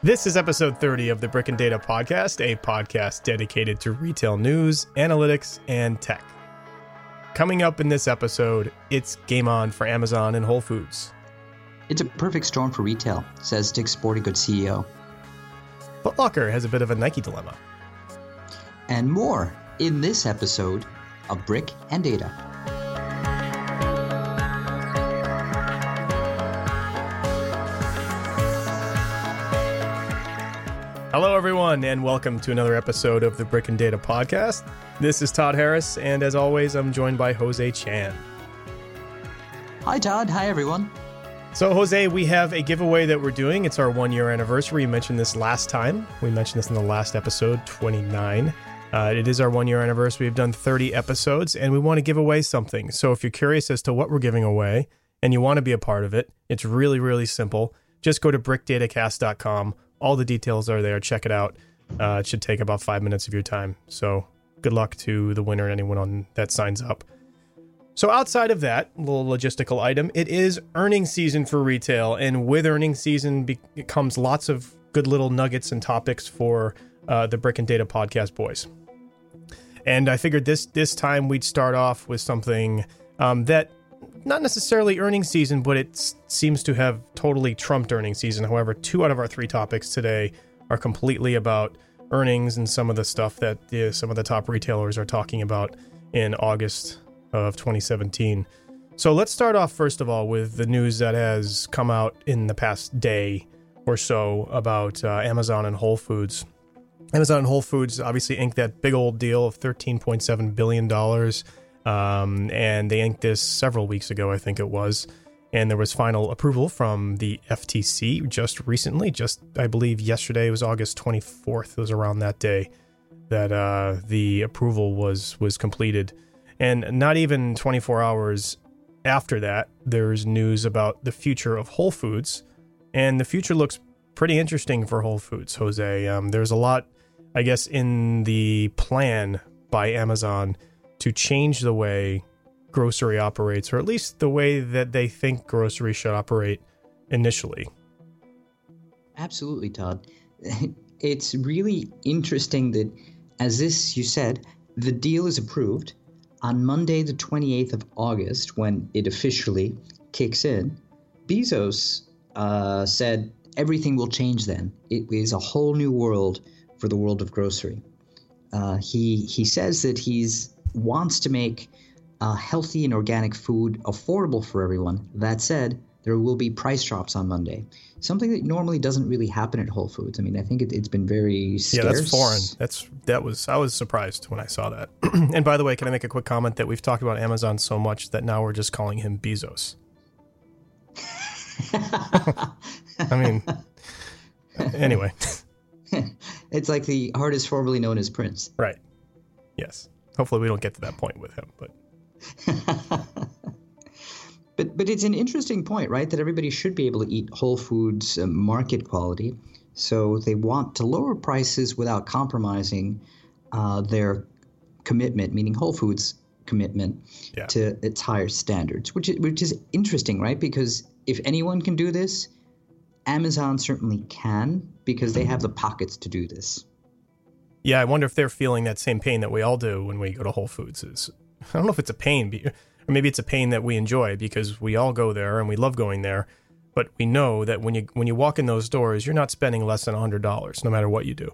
This is episode 30 of the Brick and Data Podcast, a podcast dedicated to retail news, analytics, and tech. Coming up in this episode, it's game on for Amazon and Whole Foods. It's a perfect storm for retail, says Dick's Sporting Goods CEO. Foot Locker has a bit of a Nike dilemma. And more in this episode of Brick and Data. Everyone, and welcome to another episode of the Brick and Data Podcast. This is Todd Harris, and as always, I'm joined by Jose Chan. Hi, Todd. Hi, everyone. So, Jose, we have a giveaway that we're doing. It's our one year anniversary. You mentioned this last time. We mentioned this in the last episode, 29. Uh, it is our one year anniversary. We've done 30 episodes, and we want to give away something. So, if you're curious as to what we're giving away and you want to be a part of it, it's really, really simple. Just go to brickdatacast.com all the details are there. Check it out. Uh, it should take about five minutes of your time. So good luck to the winner and anyone on that signs up. So outside of that little logistical item, it is earning season for retail, and with earning season be- comes lots of good little nuggets and topics for uh, the Brick and Data podcast boys. And I figured this this time we'd start off with something um, that not necessarily earning season, but it seems to have totally trumped earning season. However, two out of our three topics today are completely about earnings and some of the stuff that some of the top retailers are talking about in August of 2017. So let's start off first of all with the news that has come out in the past day or so about uh, Amazon and Whole Foods. Amazon and Whole Foods obviously inked that big old deal of 13.7 billion dollars um, and they inked this several weeks ago, I think it was. And there was final approval from the FTC just recently, just I believe yesterday was August 24th. It was around that day that uh, the approval was was completed. And not even 24 hours after that, there's news about the future of Whole Foods, and the future looks pretty interesting for Whole Foods. Jose, um, there's a lot, I guess, in the plan by Amazon to change the way grocery operates, or at least the way that they think grocery should operate initially. Absolutely, Todd. It's really interesting that, as this you said, the deal is approved on Monday, the 28th of August, when it officially kicks in. Bezos uh, said everything will change then. It is a whole new world for the world of grocery. Uh, he he says that he's wants to make uh, healthy and organic food affordable for everyone. That said, there will be price drops on Monday. Something that normally doesn't really happen at Whole Foods. I mean, I think it, has been very scarce. Yeah, that's foreign. That's that was I was surprised when I saw that. and by the way, can I make a quick comment that we've talked about Amazon so much that now we're just calling him Bezos. I mean, anyway. it's like the artist formerly known as Prince. Right. Yes. Hopefully, we don't get to that point with him. But but but it's an interesting point, right? That everybody should be able to eat whole foods, uh, market quality. So they want to lower prices without compromising uh, their commitment, meaning Whole Foods commitment yeah. to its higher standards, which is, which is interesting, right? Because if anyone can do this, Amazon certainly can because they have the pockets to do this. Yeah, I wonder if they're feeling that same pain that we all do when we go to Whole Foods. Is I don't know if it's a pain, or maybe it's a pain that we enjoy because we all go there and we love going there. But we know that when you when you walk in those doors, you're not spending less than hundred dollars, no matter what you do.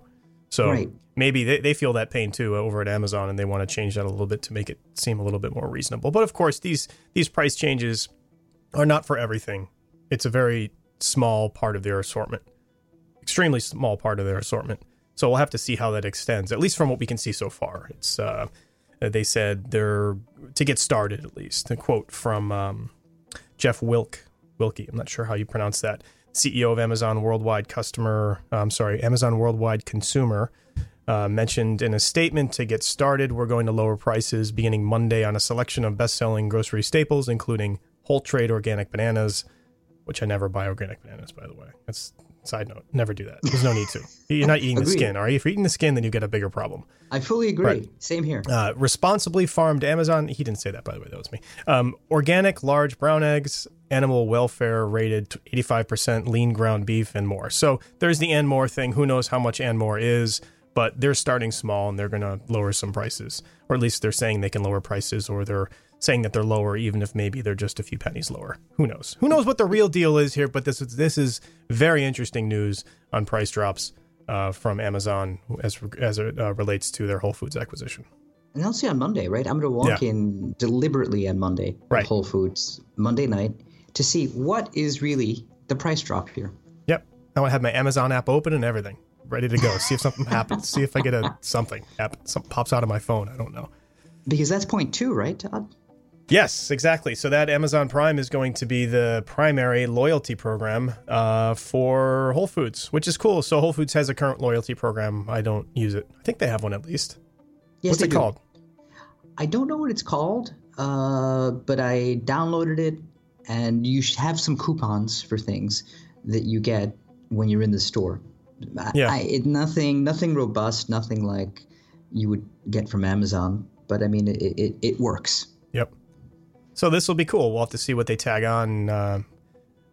So right. maybe they, they feel that pain too uh, over at Amazon, and they want to change that a little bit to make it seem a little bit more reasonable. But of course, these these price changes are not for everything. It's a very small part of their assortment, extremely small part of their assortment. So we'll have to see how that extends, at least from what we can see so far. It's uh, they said they're to get started at least. A quote from um, Jeff Wilk Wilke. I'm not sure how you pronounce that. CEO of Amazon Worldwide Customer. Uh, I'm sorry, Amazon Worldwide Consumer. Uh, mentioned in a statement to get started, we're going to lower prices beginning Monday on a selection of best selling grocery staples, including whole trade organic bananas, which I never buy organic bananas, by the way. That's Side note: Never do that. There's no need to. You're not eating the skin. Are you? If you're eating the skin, then you get a bigger problem. I fully agree. Right. Same here. Uh, responsibly farmed Amazon. He didn't say that, by the way. That was me. Um, organic large brown eggs, animal welfare rated 85% lean ground beef, and more. So there's the and more thing. Who knows how much and more is, but they're starting small and they're going to lower some prices. Or at least they're saying they can lower prices, or they're saying that they're lower, even if maybe they're just a few pennies lower. Who knows? Who knows what the real deal is here? But this is, this is very interesting news on price drops. Uh, from Amazon as as it uh, relates to their Whole Foods acquisition. And I'll see on Monday, right? I'm going to walk Yeah. in deliberately on Monday, Right. Whole Foods, Monday night, to see what is really the price drop here. Yep. Now I have my Amazon app open and everything, ready to go. See if something happens. See if I get a something app something pops out of my phone. I don't know. Because that's point two, right, Todd? Yes, exactly. So that Amazon Prime is going to be the primary loyalty program uh, for Whole Foods, which is cool. So Whole Foods has a current loyalty program. I don't use it. I think they have one at least. Yes, What's it do. called? I don't know what it's called, uh, but I downloaded it, and you have some coupons for things that you get when you're in the store. Yeah. I, it, nothing, nothing robust, nothing like you would get from Amazon. But I mean, it, it, it works. So this will be cool. We'll have to see what they tag on, uh,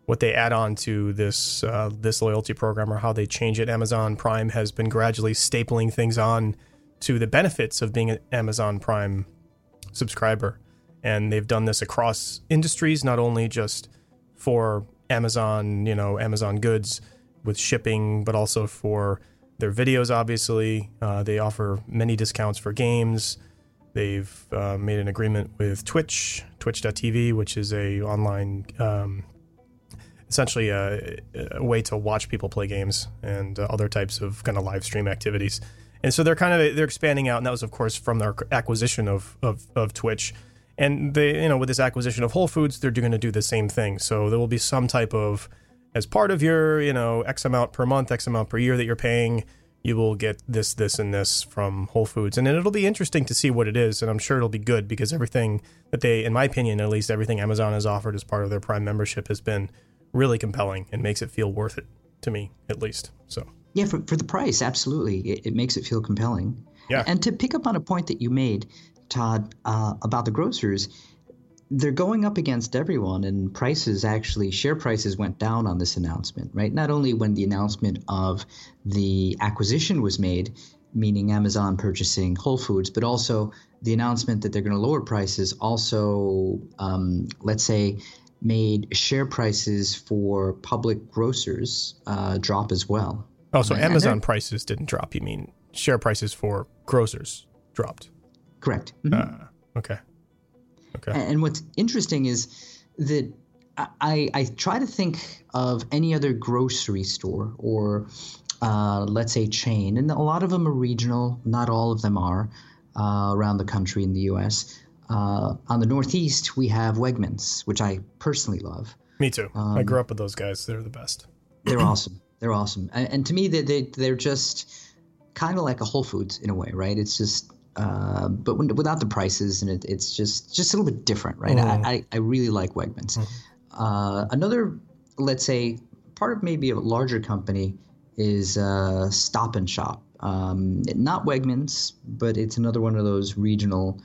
what they add on to this uh, this loyalty program, or how they change it. Amazon Prime has been gradually stapling things on to the benefits of being an Amazon Prime subscriber, and they've done this across industries, not only just for Amazon, you know, Amazon goods with shipping, but also for their videos. Obviously, uh, they offer many discounts for games. They've uh, made an agreement with Twitch, Twitch.tv, which is a online, um, essentially a, a way to watch people play games and uh, other types of kind of live stream activities. And so they're kind of they're expanding out, and that was of course from their acquisition of of, of Twitch. And they, you know, with this acquisition of Whole Foods, they're going to do the same thing. So there will be some type of, as part of your, you know, X amount per month, X amount per year that you're paying, you will get this, this, and this from Whole Foods. And it'll be interesting to see what it is. And I'm sure it'll be good because everything that they, in my opinion, at least everything Amazon has offered as part of their Prime membership has been really compelling and makes it feel worth it to me, at least. So, Yeah, for, for the price, absolutely. It, it makes it feel compelling. Yeah. And to pick up on a point that you made, Todd, uh, about the grocers, they're going up against everyone, and prices actually, share prices went down on this announcement, right? Not only when the announcement of the acquisition was made, meaning Amazon purchasing Whole Foods, but also the announcement that they're going to lower prices also, um, let's say, made share prices for public grocers uh, drop as well. oh, so And they're- Amazon prices didn't drop. You mean share prices for grocers dropped? Correct. Mhm. Uh, okay. Okay. And what's interesting is that I, I try to think of any other grocery store or uh, let's say chain, and a lot of them are regional. Not all of them are uh, around the country in the U.S. Uh, on the Northeast, we have Wegmans, which I personally love. Me too. Um, I grew up with those guys. They're the best. They're awesome. They're awesome, and, and to me, they, they they're just kind of like a Whole Foods in a way, right? It's just, uh, but when, without the prices, and it, it's just just a little bit different, right? Mm. I, I really like Wegmans. Uh, another, let's say, part of maybe a larger company is uh, Stop and Shop. Um, not Wegmans, but it's another one of those regional,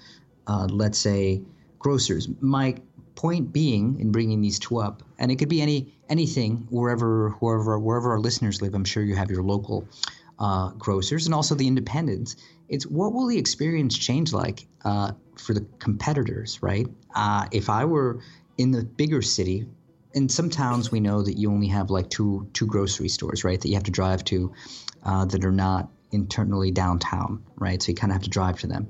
uh, let's say, grocers. My point being in bringing these two up, and it could be any anything wherever wherever wherever our listeners live. I'm sure you have your local uh, grocers and also the independents. It's what will the experience change like uh, for the competitors, right? Uh, if I were in the bigger city, in some towns we know that you only have like two two grocery stores, right? That you have to drive to, uh, that are not internally downtown, right? So you kind of have to drive to them.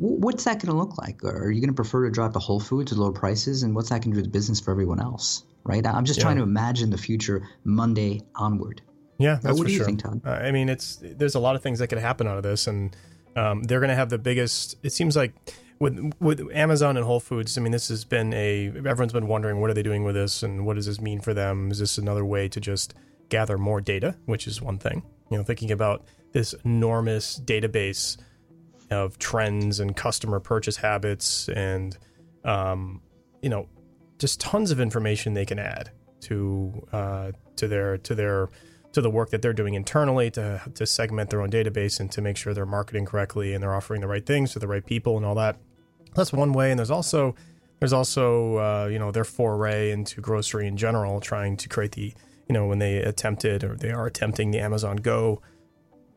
W- What's that going to look like? Are you going to prefer to drive to Whole Foods with lower prices, and what's that going to do to the business for everyone else, right? I'm just Yeah. trying to imagine the future Monday onward. Yeah, that's what for do you sure. think, Todd? Uh, I mean, it's there's a lot of things that could happen out of this, and um, they're going to have the biggest. It seems like with with Amazon and Whole Foods. I mean, this has been a everyone's been wondering what are they doing with this, and what does this mean for them? Is this another way to just gather more data, which is one thing. You know, thinking about this enormous database of trends and customer purchase habits, and um, you know, just tons of information they can add to uh, to their to their to the work that they're doing internally to to segment their own database and to make sure they're marketing correctly and they're offering the right things to the right people and all that. That's one way. And there's also there's also uh, you know their foray into grocery in general, trying to create the you know when they attempted or they are attempting the Amazon Go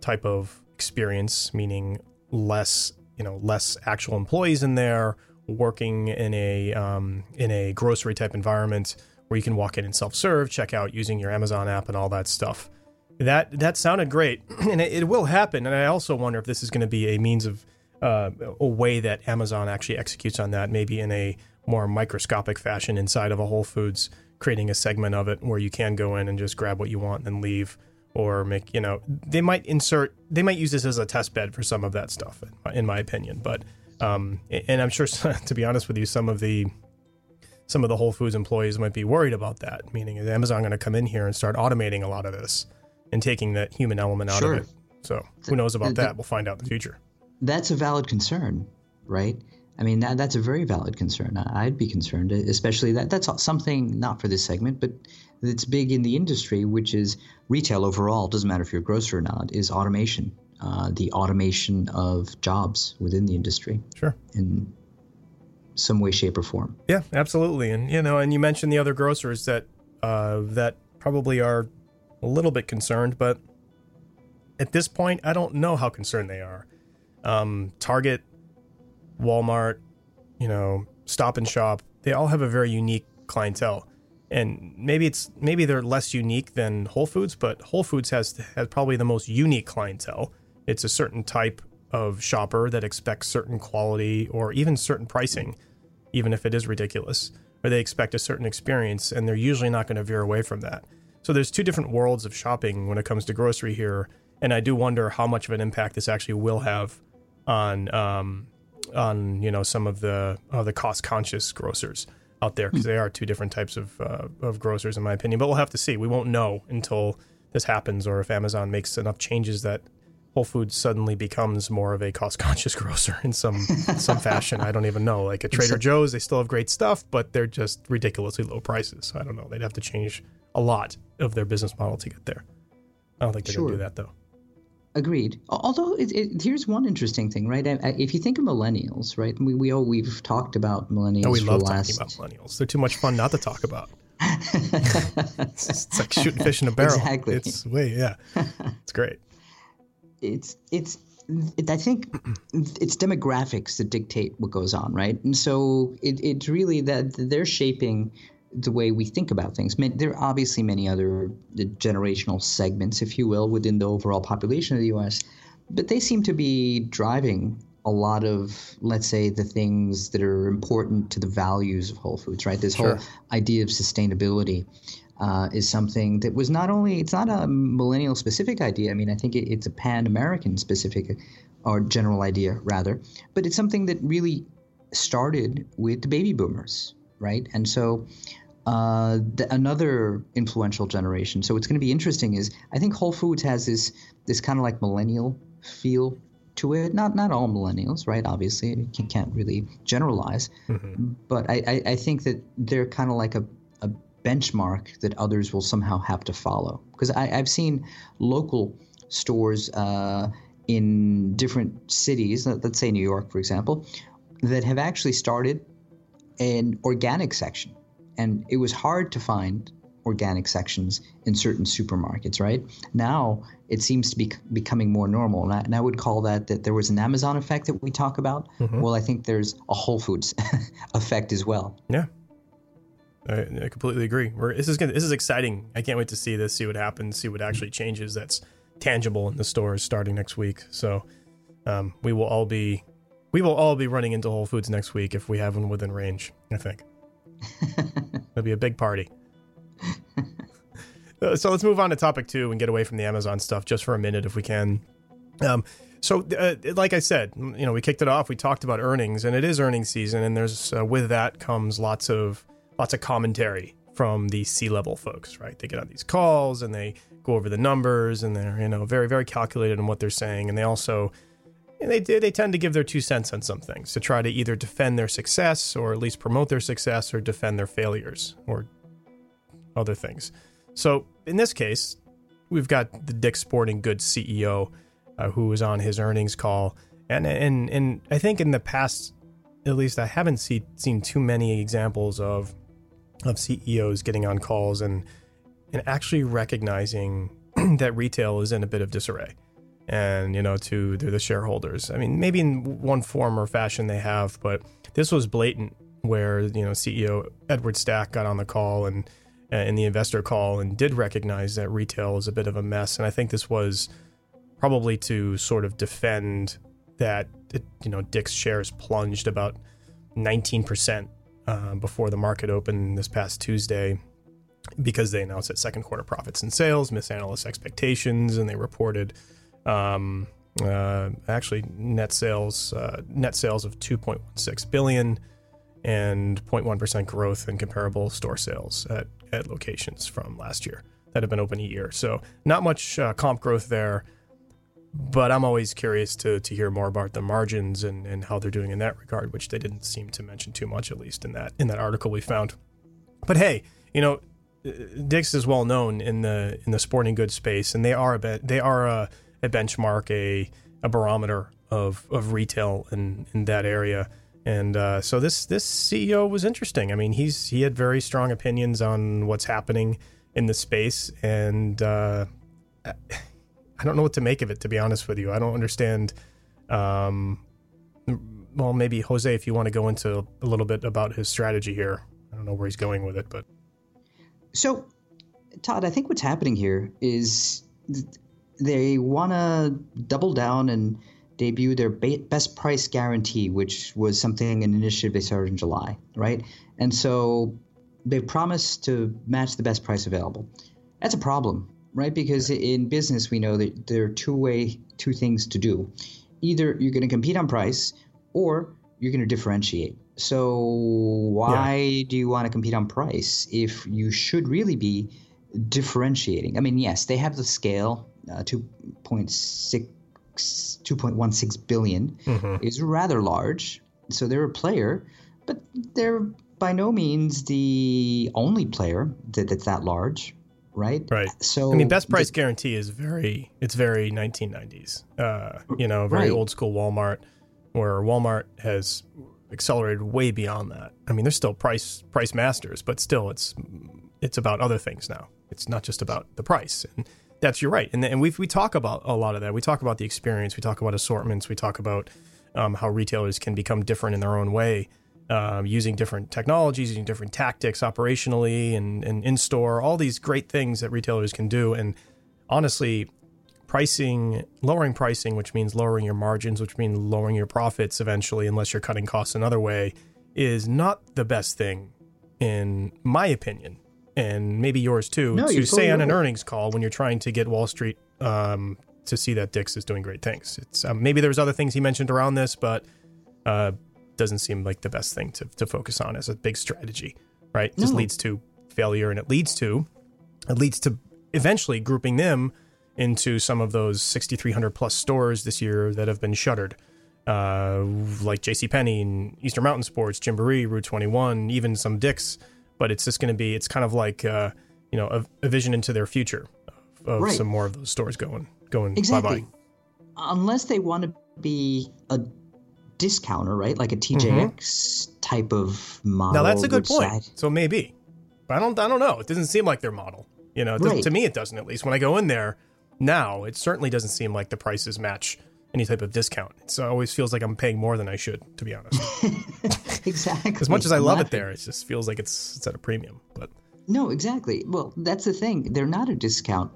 type of experience, meaning less you know less actual employees in there working in a um, in a grocery type environment where you can walk in and self serve, check out using your Amazon app and all that stuff. That that sounded great, and it, it will happen. And I also wonder if this is going to be a means of uh, a way that Amazon actually executes on that, maybe in a more microscopic fashion inside of a Whole Foods, creating a segment of it where you can go in and just grab what you want and leave, or make you know they might insert they might use this as a test bed for some of that stuff, in my, in my opinion. But um, and I'm sure to be honest with you, some of the some of the Whole Foods employees might be worried about that. Meaning, is Amazon going to come in here and start automating a lot of this and taking that human element out Sure. of it? So who knows about that? We'll find out in the future. That's a valid concern, right? I mean, that, that's a very valid concern. I'd be concerned, especially that that's something not for this segment, but that's big in the industry, which is retail overall. Doesn't matter if you're a grocer or not. Is automation, uh, the automation of jobs within the industry Sure. in some way, shape, or form. Yeah, absolutely. And you know, and you mentioned the other grocers that uh, that probably are a little bit concerned, but at this point, I don't know how concerned they are. Um, Target, Walmart, you know, Stop and Shop, they all have a very unique clientele. And maybe it's maybe they're less unique than Whole Foods, but Whole Foods has has probably the most unique clientele. It's a certain type of shopper that expects certain quality or even certain pricing even if it is ridiculous, or they expect a certain experience, and they're usually not going to veer away from that. So there's two different worlds of shopping when it comes to grocery here, and I do wonder how much of an impact this actually will have on um, on you know some of the of the cost conscious grocers out there because they are two different types of uh, of grocers in my opinion. But we'll have to see. We won't know until this happens, or if Amazon makes enough changes that Whole Foods suddenly becomes more of a cost conscious grocer in some some fashion. I don't even know. Like a Trader Joe's, they still have great stuff, but they're just ridiculously low prices. So I don't know. They'd have to change a lot of their business model to get there. I don't think they're going to do that though. Agreed. Although it, it, here's one interesting thing, right? I, I, if you think of millennials, right? We we all we've talked about millennials Oh, we love the talking about millennials. They're too much fun not to talk about. it's, it's like shooting fish in a barrel. Exactly. It's way yeah. It's great. It's it's it, I think it's demographics that dictate what goes on, right? And so it, it's really that they're shaping the way we think about things. There are obviously many other generational segments, if you will, within the overall population of the U.S., but they seem to be driving a lot of, let's say, the things that are important to the values of Whole Foods, right? This Sure. whole idea of sustainability uh, is something that was not only it's not a millennial specific idea. I mean, I think it, it's a pan American specific or general idea rather, but it's something that really started with the baby boomers, right? And so uh, the, another influential generation. So what's going to be interesting is I think Whole Foods has this this kind of like millennial feel to it. Not not all millennials, right? Obviously, you can't- really generalize, but I, I, I think that they're kind of like a, a benchmark that others will somehow have to follow. Because I've seen local stores uh, in different cities, let- let's say New York, for example, that have actually started an organic section. And it was hard to find organic sections in certain supermarkets, right? Now it seems to be becoming more normal. And I, and I would call that that there was an Amazon effect that we talk about. Well, I think there's a Whole Foods effect as well. Yeah. I, I completely agree. We're, this is gonna, this is exciting. I can't wait to see this, see what happens, see what actually changes. That's tangible in the stores starting next week. So um, we will all be we will all be running into Whole Foods next week if we have one within range. I think it'll be a big party. Uh, so let's move on to topic two and get away from the Amazon stuff just for a minute if we can. Um, so, uh, like I said, you know, we kicked it off. We talked about earnings, and it is earnings season, and there's uh, with that comes lots of lots of commentary from the C level folks. Right? They get on these calls and they go over the numbers, and they're you know very very calculated in what they're saying, and they also and they they tend to give their two cents on some things to try to either defend their success or at least promote their success or defend their failures or other things. So in this case, we've got the Dick Sporting Goods CEO uh, who was on his earnings call, and and and I think in the past, at least I haven't see, seen too many examples of of CEOs getting on calls and and actually recognizing that retail is in a bit of disarray. And you know to the shareholders. I mean maybe in one form or fashion they have but this was blatant where you know ceo edward stack got on the call and in the investor call and did recognize that retail is a bit of a mess. And i think this was probably to sort of defend that you know dick's shares plunged about 19% uh, before the market opened this past tuesday because they announced that second quarter profits and sales missed analyst expectations and they reported um, uh, actually net sales uh, net sales of 2.16 billion and 0.1% growth in comparable store sales at, at locations from last year that have been open a year. So not much uh, comp growth there, but I'm always curious to, to hear more about the margins and, and how they're doing in that regard, which they didn't seem to mention too much, at least in that in that article we found. But hey, you know, Dick's is well known in the in the sporting goods space, and they are a bit, they are a, a benchmark, a a barometer of of retail in in that area. And uh, so this this CEO was interesting. I mean, he's he had very strong opinions on what's happening in the space, and uh, I don't know what to make of it. To be honest with you, I don't understand. Um, well, maybe Jose, if you want to go into a little bit about his strategy here, I don't know where he's going with it, but so, Todd, I think what's happening here is they want to double down and debut their best price guarantee, which was something an initiative they started in July, right? And so they promised to match the best price available. That's a problem, right? Because in business, we know that there are two way two things to do. Either you're going to compete on price, or you're going to differentiate. So why yeah. do you want to compete on price if you should really be differentiating? I mean, yes, they have the scale, uh, 2.6 2.16 billion mm-hmm. is rather large. So they're a player, but they're by no means the only player that, that's that large, right? Right. So I mean, best price the, guarantee is very it's very 1990s. Uh, you know, very right. old school Walmart, where Walmart has accelerated way beyond that. I mean, there's still price price masters, but still, it's it's about other things now. It's not just about the price, and that's you're right. And and we we talk about a lot of that. We talk about the experience. We talk about assortments. We talk about um, how retailers can become different in their own way, um, using different technologies, using different tactics operationally and, and in store. All these great things that retailers can do. And honestly, pricing, lowering pricing, which means lowering your margins, which means lowering your profits eventually, unless you're cutting costs another way, is not the best thing, in my opinion, and maybe yours too, no, to say on an earnings call when you're trying to get Wall Street um, to see that Dick's is doing great things. It's um, maybe there's other things he mentioned around this, but uh, doesn't seem like the best thing to, to focus on as a big strategy, right? No. Just leads to failure, and it leads to it leads to eventually grouping them into some of those 6,300 plus stores this year that have been shuttered, uh, like JCPenney and Eastern Mountain Sports, Gymboree, Rue21, even some Dick's. But it's just going to be, it's kind of like, uh, you know, a, a, vision into their future of right. some more of those stores going, going exactly. bye-bye. Unless they want to be a discounter, right? Like a TJX mm-hmm. type of model. Now that's a good point. Side. So maybe, but I don't, I don't know. It doesn't seem like their model. You know, right. to me, it doesn't. At least when I go in there, now, it certainly doesn't seem like the prices match any type of discount. So It always feels like I'm paying more than I should, to be honest. exactly. As much as I love it there, it just feels like it's it's at a premium. But no, exactly. Well, that's the thing. They're not a discount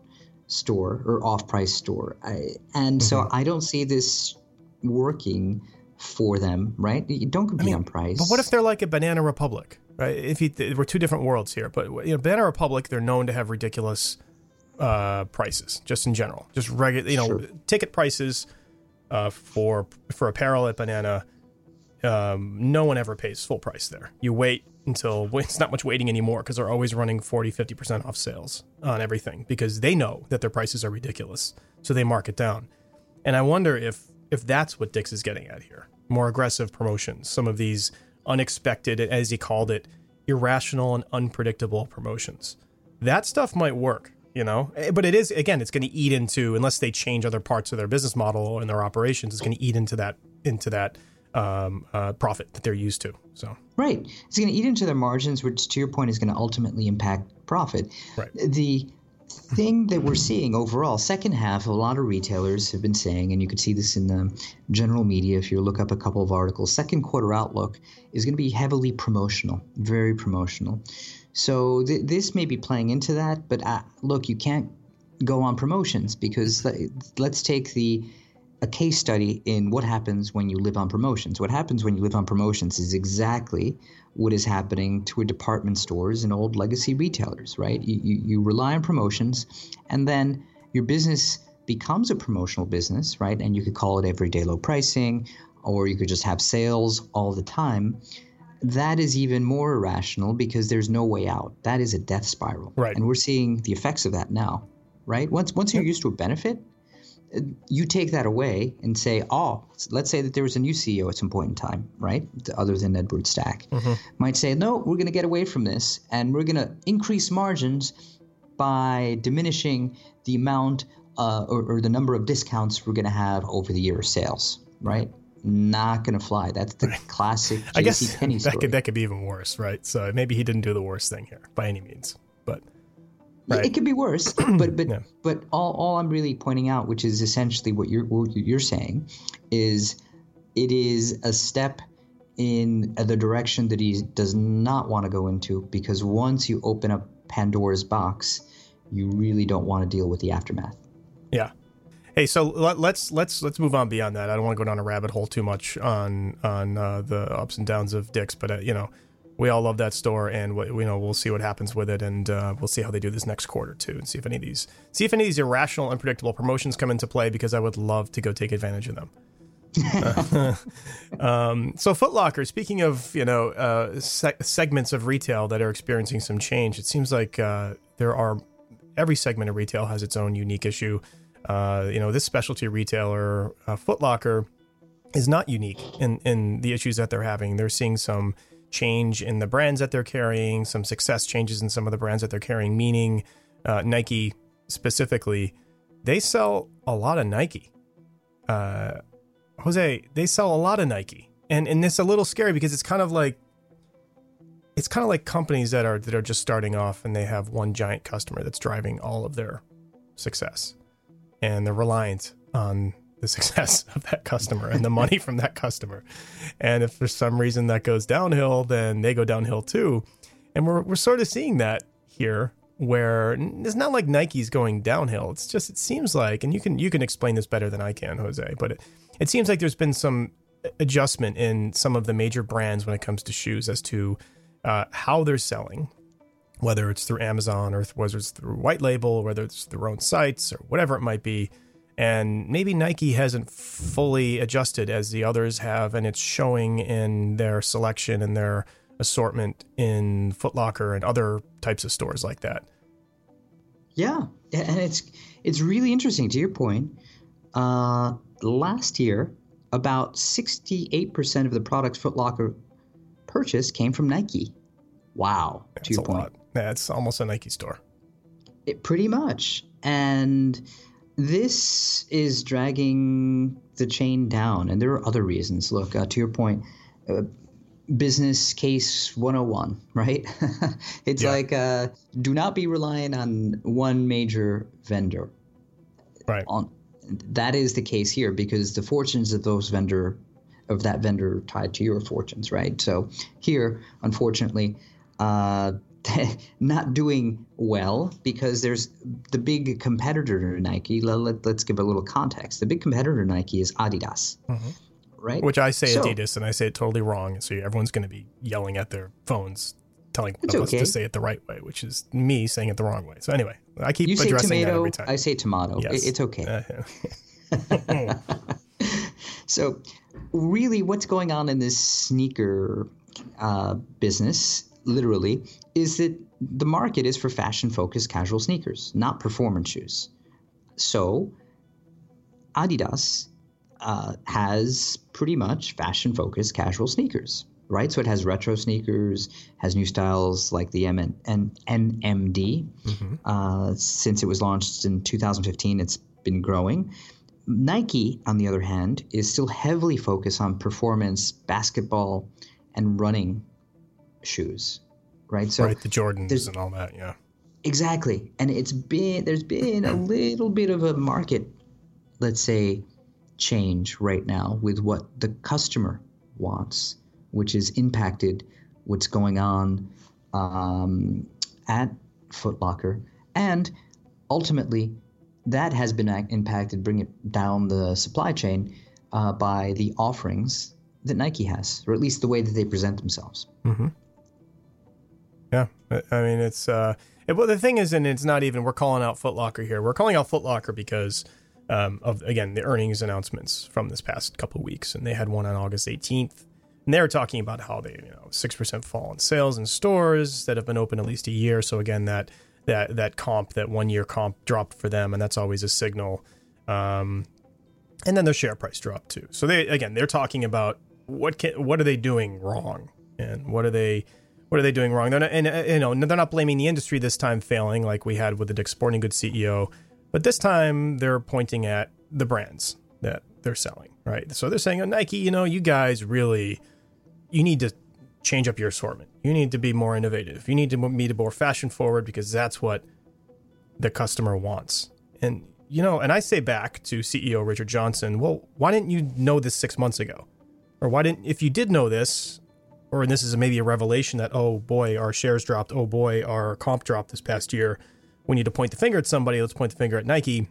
store or off-price store, I, and mm-hmm. so I don't see this working for them. Right? You don't compete I mean, on price. But what if they're like a Banana Republic? Right? If you, we're two different worlds here, but you know, Banana Republic, they're known to have ridiculous uh, prices, just in general, just regular, you know, sure. ticket prices uh, for for apparel at Banana. Um, no one ever pays full price there. You wait until it's not much waiting anymore because they're always running 40, 50% off sales on everything because they know that their prices are ridiculous. So they mark it down. And I wonder if if that's what Dick's is getting at here. More aggressive promotions, some of these unexpected, as he called it, irrational and unpredictable promotions. That stuff might work you know. Eh, but it is again, it's going to eat into unless they change other parts of their business model and their operations, it's going to eat into that into that um, uh, profit that they're used to. So right, it's going to eat into their margins, which to your point is going to ultimately impact profit. Right. The thing that we're seeing overall, second half, a lot of retailers have been saying, and you could see this in the general media if you look up a couple of articles. Second quarter outlook is going to be heavily promotional, very promotional. So th- this may be playing into that, but uh, look, you can't go on promotions because let's take the a case study in what happens when you live on promotions. What happens when you live on promotions is exactly what is happening to a department stores and old legacy retailers, right? You, you, you rely on promotions, and then your business becomes a promotional business, right? And you could call it everyday low pricing, or you could just have sales all the time. That is even more irrational because there's no way out. That is a death spiral. Right. And we're seeing the effects of that now, right? Once once you're used to a benefit, you take that away and say, oh, let's say that there was a new CEO at some point in time, right? Other than Edward Stack, mm-hmm. might say, no, we're going to get away from this and we're going to increase margins by diminishing the amount uh, or, or, the number of discounts we're going to have over the year of sales, right? Not going to fly. That's the classic JC I guess that could that could be even worse, right? So maybe he didn't do the worst thing here by any means, Right. It could be worse, but but yeah. but all, all I'm really pointing out, which is essentially what you're what you're saying, is it is a step in the direction that he does not want to go into because once you open up Pandora's box, you really don't want to deal with the aftermath. Yeah. Hey, so let, us let's let's let's move on beyond that. I don't want to go down a rabbit hole too much on on uh, the ups and downs of Dick's, but uh, you know, we all love that store, and we, you know we'll see what happens with it, and uh, we'll see how they do this next quarter too, and see if any of these see if any of these irrational, unpredictable promotions come into play because I would love to go take advantage of them. um, so Footlocker, speaking of you know uh, se- segments of retail that are experiencing some change, it seems like uh, there are every segment of retail has its own unique issue. Uh, you know, this specialty retailer, uh, Footlocker, is not unique in in the issues that they're having. They're seeing some change in the brands that they're carrying, some success changes in some of the brands that they're carrying, meaning uh, Nike specifically. They sell a lot of Nike. Uh, Jose, they sell a lot of Nike. And and it's a little scary because it's kind of like it's kind of like companies that are that are just starting off and they have one giant customer that's driving all of their success. And they're reliant on the success of that customer and the money from that customer. And if for some reason that goes downhill, then they go downhill too. And we're, we're sort of seeing that here where it's not like Nike's going downhill. It's just, it seems like, and you can, you can explain this better than I can, Jose, but it, it seems like there's been some adjustment in some of the major brands when it comes to shoes as to uh, how they're selling, whether it's through Amazon or whether it's through white label, whether it's their own sites or whatever it might be and maybe Nike hasn't fully adjusted as the others have, and it's showing in their selection and their assortment in Footlocker and other types of stores like that. Yeah, and it's it's really interesting. To your point, uh, last year, about sixty-eight percent of the products Footlocker purchased came from Nike. Wow, That's to your point, lot. that's almost a Nike store. It pretty much, and this is dragging the chain down, and there are other reasons. Look, uh, to your point, uh, business case 101, right? it's yeah. like uh, do not be relying on one major vendor. Right. On that is the case here because the fortunes of those vendor of that vendor tied to your fortunes, right? So here, unfortunately, uh, not doing well because there's the big competitor to Nike. Let, let, us give a little context. The big competitor to Nike is Adidas, mm-hmm. right? Which I say so, Adidas and I say it totally wrong. So everyone's going to be yelling at their phones, telling us okay. to say it the right way, which is me saying it the wrong way. So anyway, I keep you addressing tomato, that every time. I say tomato. Yes. It's okay. Uh, so really, what's going on in this sneaker uh, business? Literally, is that the market is for fashion focused casual sneakers, not performance shoes. So, Adidas uh, has pretty much fashion focused casual sneakers, right? So it has retro sneakers, has new styles like the M and, and NMD. Mm-hmm. Uh, since it was launched in 2015, it's been growing. Nike, on the other hand, is still heavily focused on performance, basketball, and running shoes, right? So right, the Jordans and all that, yeah. Exactly, and it's been there's been a little bit of a market, let's say, change right now with what the customer wants, which is impacted what's going on um, at Footlocker, and ultimately that has been impacted, bring it down the supply chain uh, by the offerings that Nike has, or at least the way that they present themselves. Mm-hmm. Yeah, I mean it's. Uh, it, well, the thing is, and it's not even. We're calling out Footlocker here. We're calling out Footlocker because um, of again the earnings announcements from this past couple weeks, and they had one on August 18th, and they were talking about how they you know six percent fall in sales in stores that have been open at least a year. So again, that that that comp, that one year comp dropped for them, and that's always a signal. Um, and then their share price dropped too. So they again they're talking about what can what are they doing wrong, and what are they what are they doing wrong? They're not, and uh, you know they're not blaming the industry this time failing like we had with the Dick's Sporting Goods CEO, but this time they're pointing at the brands that they're selling, right? So they're saying, oh, Nike, you know, you guys really you need to change up your assortment. You need to be more innovative. You need to be more fashion forward because that's what the customer wants. And you know, and I say back to CEO Richard Johnson, well, why didn't you know this six months ago? Or why didn't, if you did know this, or this is maybe a revelation that, oh boy, our shares dropped, oh boy, our comp dropped this past year, we need to point the finger at somebody, let's point the finger at Nike.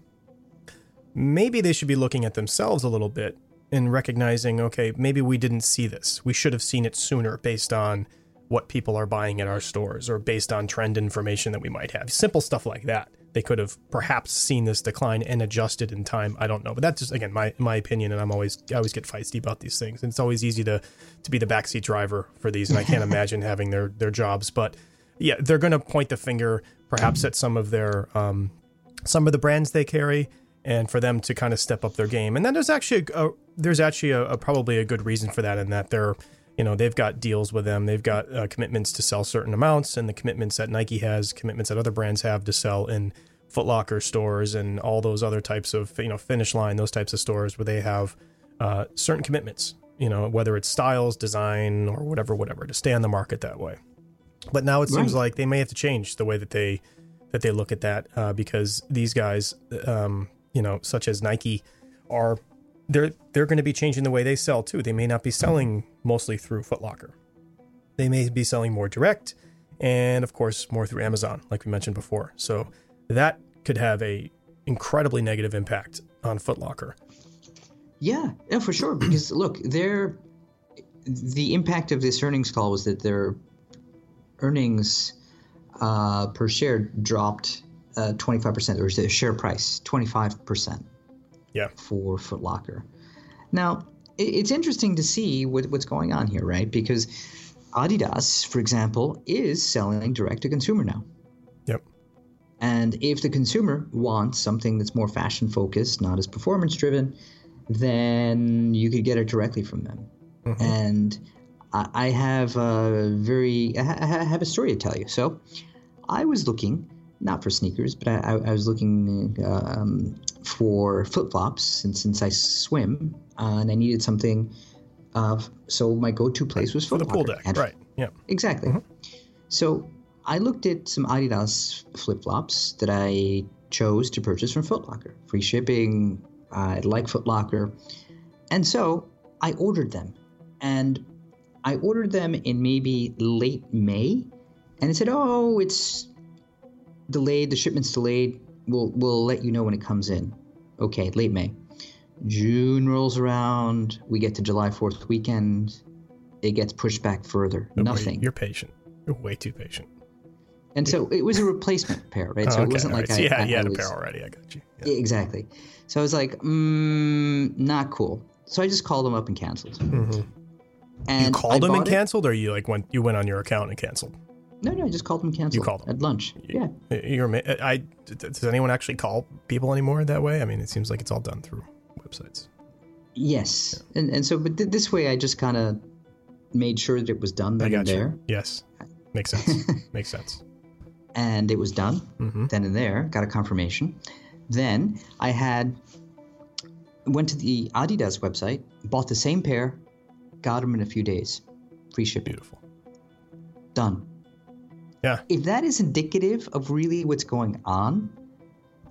Maybe they should be looking at themselves a little bit and recognizing, okay, maybe we didn't see this. We should have seen it sooner based on what people are buying at our stores or based on trend information that we might have. Simple stuff like that. They could have perhaps seen this decline and adjusted in time. I don't know, but that's just again my my opinion, and I'm always I always get feisty about these things. And it's always easy to to be the backseat driver for these, and I can't imagine having their their jobs. But yeah, they're going to point the finger perhaps at some of their um, some of the brands they carry and for them to kind of step up their game. And then there's actually a, a there's actually a, a, probably a good reason for that in that they're you know they've got deals with them, they've got uh, commitments to sell certain amounts, and the commitments that Nike has, commitments that other brands have to sell in Footlocker stores and all those other types of you know Finish Line, those types of stores where they have uh, certain commitments. You know whether it's styles, design, or whatever, whatever, to stay on the market that way. But now it seems like they may have to change the way that they that they look at that uh, because these guys, um, you know, such as Nike, are they're they're going to be changing the way they sell too. They may not be selling mostly through Footlocker. They may be selling more direct, and of course more through Amazon, like we mentioned before. So that could have a incredibly negative impact on Footlocker. Yeah, yeah, for sure. Because look, their the impact of this earnings call was that their earnings uh, per share dropped uh, 25%, or the share price 25%. Yeah. For Footlocker. Now, it's interesting to see what, what's going on here, right? Because Adidas, for example, is selling direct to consumer now. Yep. And if the consumer wants something that's more fashion focused, not as performance driven, then you could get it directly from them. Mm-hmm. And I have a very I have a story to tell you. So I was looking not for sneakers, but I, I was looking um, for flip flops since since I swim uh, and I needed something. Uh, so my go-to place was for the pool deck, right? Yeah, exactly. Mm-hmm. So I looked at some Adidas flip flops that I chose to purchase from Footlocker. Free shipping. I like Footlocker, and so I ordered them. And I ordered them in maybe late May, and it said, "Oh, it's delayed. The shipment's delayed. We'll we'll let you know when it comes in." Okay, late May. June rolls around. We get to July Fourth weekend. It gets pushed back further. Nothing. You're patient. You're way too patient. And so it was a replacement pair, right? Oh, so it wasn't like right. I, yeah, I, you had I was, a pair already. I got you. Yeah. Exactly. So I was like, mm, not cool. So I just called them up and canceled. Mm-hmm. And you called them and canceled, or you like went you went on your account and canceled? No, no, I just called them canceled. You called them at lunch. Yeah. You're. I. Does anyone actually call people anymore that way? I mean, it seems like it's all done through websites. Yes, yeah. and and so but th- this way I just kind of made sure that it was done I then and there, you. Yes, makes sense. makes sense. and it was done hmm then and there. Got a confirmation. Then I had went to the Adidas website, bought the same pair, got them in a few days, free shipping. Beautiful. Done. Yeah. If that is indicative of really what's going on,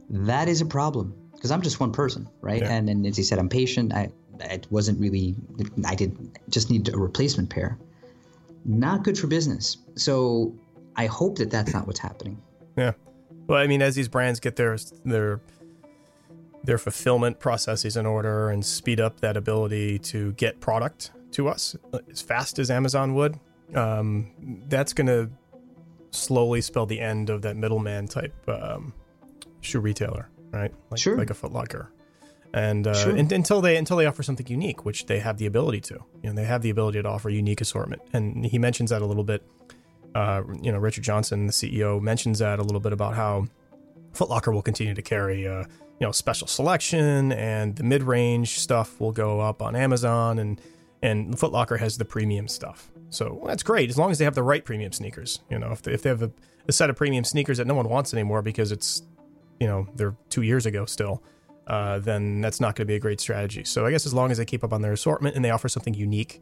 that is a problem. Because I'm just one person, right? Yeah. And and as you said, I'm patient. I it wasn't really I did just need a replacement pair. Not good for business. So I hope that that's not what's happening. Yeah. Well, I mean, as these brands get their their their fulfillment processes in order and speed up that ability to get product to us as fast as Amazon would, um, that's going to slowly spell the end of that middleman type um, shoe retailer, right? Like, Sure. like a Foot Locker, And uh, Sure. un- until they until they offer something unique, which they have the ability to, you know, they have the ability to offer unique assortment, and he mentions that a little bit uh, you know, Richard Johnson, the CEO, mentions that a little bit about how Foot Locker will continue to carry, uh, you know, special selection and the mid-range stuff will go up on Amazon, and and Foot Locker has the premium stuff. So well, that's great as long as they have the right premium sneakers. You know, if they, if they have a, a set of premium sneakers that no one wants anymore because it's, you know, they're two years ago still. Uh, then that's not going to be a great strategy. So I guess as long as they keep up on their assortment and they offer something unique,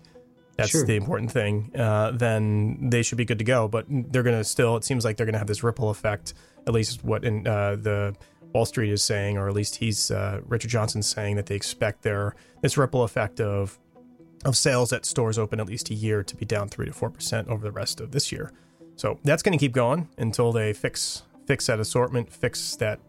that's Sure. the important thing. Uh, then they should be good to go. But they're going to still. It seems like they're going to have this ripple effect. At least what in uh, the Wall Street is saying, or at least he's uh, Richard Johnson's saying that they expect their this ripple effect of of sales at stores open at least a year to be down three to four percent over the rest of this year. So that's going to keep going until they fix fix that assortment, fix that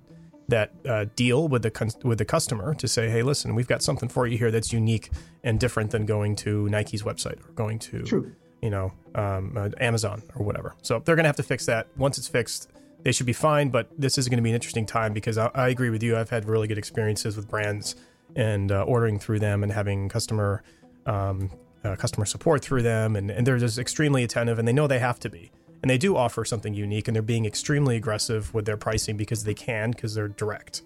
that uh, deal with the con- with the customer to say, hey, listen, we've got something for you here that's unique and different than going to Nike's website or going to True. you know um, uh, Amazon or whatever. So they're going to have to fix that. Once it's fixed, they should be fine. But this is going to be an interesting time because I, I agree with you. I've had really good experiences with brands and uh, ordering through them and having customer um, uh, customer support through them, and, and they're just extremely attentive, and they know they have to be. And they do offer something unique, and they're being extremely aggressive with their pricing because they can, because they're direct.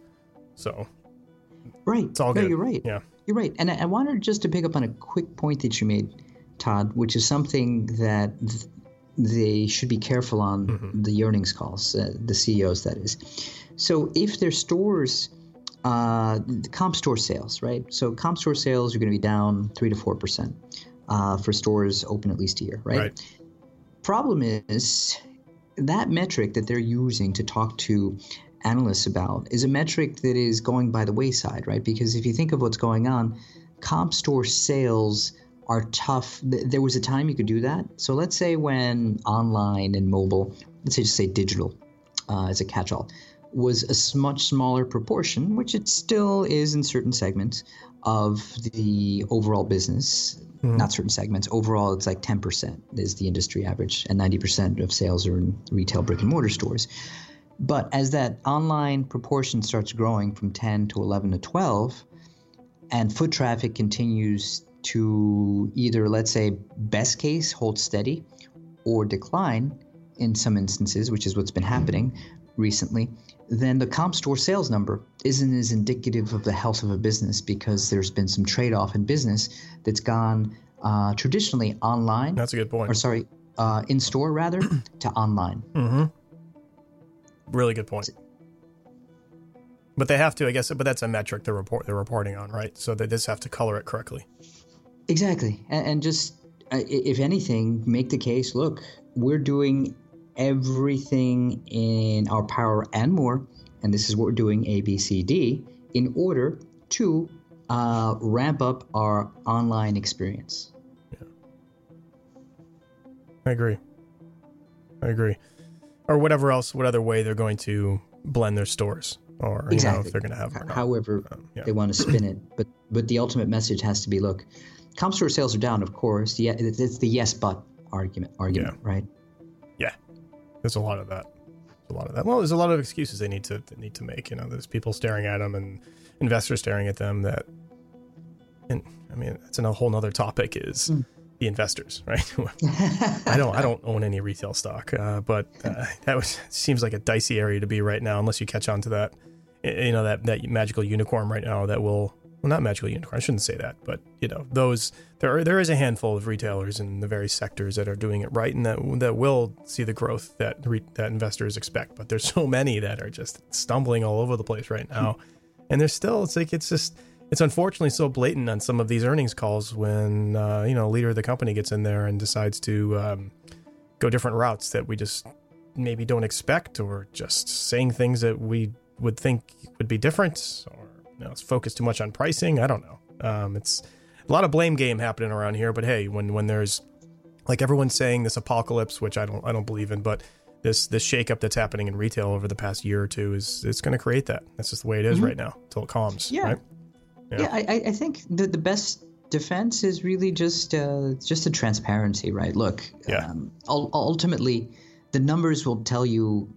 So Right. it's all no, good. you're right. Yeah. You're right. And I, I wanted just to pick up on a quick point that you made, Todd, which is something that th- they should be careful on Mm-hmm. the earnings calls, uh, the CEOs, that is. So if their stores, uh, comp store sales, right? So comp store sales are going to be down 3 to 4% uh, for stores open at least a year, right? Right. Problem is that metric that they're using to talk to analysts about is a metric that is going by the wayside, right? Because if you think of what's going on, comp store sales are tough. There was a time you could do that. So let's say when online and mobile, let's say just say digital uh, as a catch-all, was a much smaller proportion, which it still is in certain segments of the overall business. Hmm. Not certain segments. Overall, it's like 10% is the industry average, and 90% of sales are in retail brick and mortar stores. But as that online proportion starts growing from 10 to 11 to 12, and foot traffic continues to either, let's say, best case, hold steady or decline in some instances, which is what's been happening recently, then the comp store sales number isn't as indicative of the health of a business because there's been some trade off in business that's gone uh, traditionally online, That's a good point. or sorry, uh, in store rather, to online. Mm-hmm. Really good point. But they have to, I guess. But that's a metric they're report they're reporting on, right? So they just have to color it correctly. Exactly, and, and just uh, if anything, make the case. Look, we're doing everything in our power and more, and this is what we're doing A, B, C, D in order to uh, ramp up our online experience. I agree. I agree. Or whatever else, what other way they're going to blend their stores, or you know, Exactly. if they're going to have. However, Um, yeah. they want to spin it, but but the ultimate message has to be: look, comp store sales are down, of course. Yeah, it's it's the yes but argument, argument, right? There's a lot of that. There's a lot of that. Well, there's a lot of excuses they need to they need to make. You know, there's people staring at them and investors staring at them. That, and I mean, that's a whole nother topic. Is Hmm. the investors, right? I don't I don't own any retail stock, uh, but uh, that was seems like a dicey area to be right now, unless you catch on to that, you know, that that magical unicorn right now that will well, not magical unicorn. I shouldn't say that, but you know, those there are, there is a handful of retailers in the various sectors that are doing it right and that that will see the growth that re, that investors expect. But there's so many that are just stumbling all over the place right now, and there's still it's like it's just it's unfortunately so blatant on some of these earnings calls when uh, you know leader of the company gets in there and decides to um, go different routes that we just maybe don't expect or just saying things that we would think would be different or you know, it's focused too much on pricing. I don't know. Um, it's a lot of blame game happening around here. But hey, when when there's like everyone's saying this apocalypse, which I don't I don't believe in, but this this shakeup that's happening in retail over the past year or two is it's going to create that. That's just the way it is mm-hmm. right now until it calms. Yeah, right? yeah. yeah I, I think the the best defense is really just uh, just the transparency, right? Look, yeah. Um, ultimately, the numbers will tell you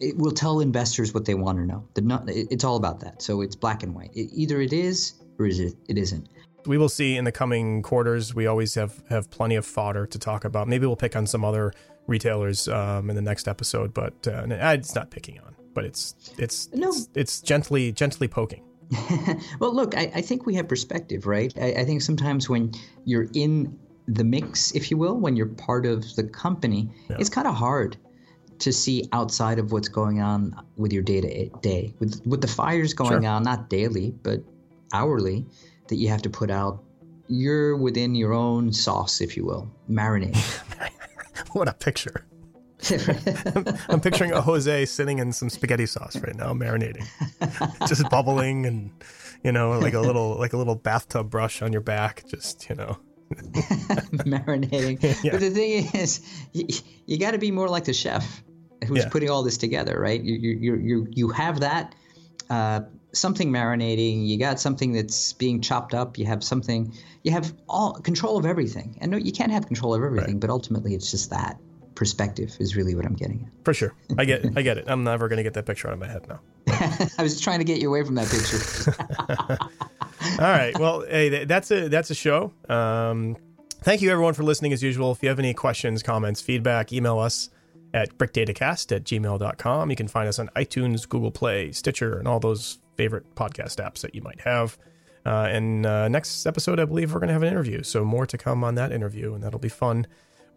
it will tell investors what they want to know. The, it's all about that. So it's black and white. It, either it is or is it, it isn't. We will see in the coming quarters. We always have, have plenty of fodder to talk about. Maybe we'll pick on some other retailers um, in the next episode, but uh, it's not picking on, but it's it's no. it's, it's gently gently poking. well, look, I, I, think we have perspective, right? I, I think sometimes when you're in the mix, if you will, when you're part of the company, yeah. it's kind of hard to see outside of what's going on with your day to day. With with the fires going sure. on, not daily but hourly, that you have to put out. You're within your own sauce, if you will, marinating. what a picture! I'm picturing a Jose sitting in some spaghetti sauce right now, marinating, just bubbling, and you know, like a little like a little bathtub brush on your back, just you know. marinating. Yeah. But the thing is, you, you got to be more like the chef who's yeah. putting all this together, right? You you you you have that uh, something marinating. You got something that's being chopped up. You have something. You have all control of everything. And no, you can't have control of everything, right. but ultimately, it's just that perspective is really what I'm getting at. For sure, I get I get it. I'm never going to get that picture out of my head now. I was trying to get you away from that picture. all right. Well, hey, that's a that's a show. Um, thank you everyone for listening as usual. If you have any questions, comments, feedback, email us at brickdatacast at gmail.com. You can find us on iTunes, Google Play, Stitcher, and all those favorite podcast apps that you might have. Uh, and uh, next episode, I believe we're going to have an interview. So more to come on that interview, and that'll be fun.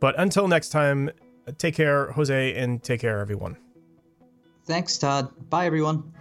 But until next time, take care, Jose, and take care, everyone. Thanks, Todd. Bye, everyone.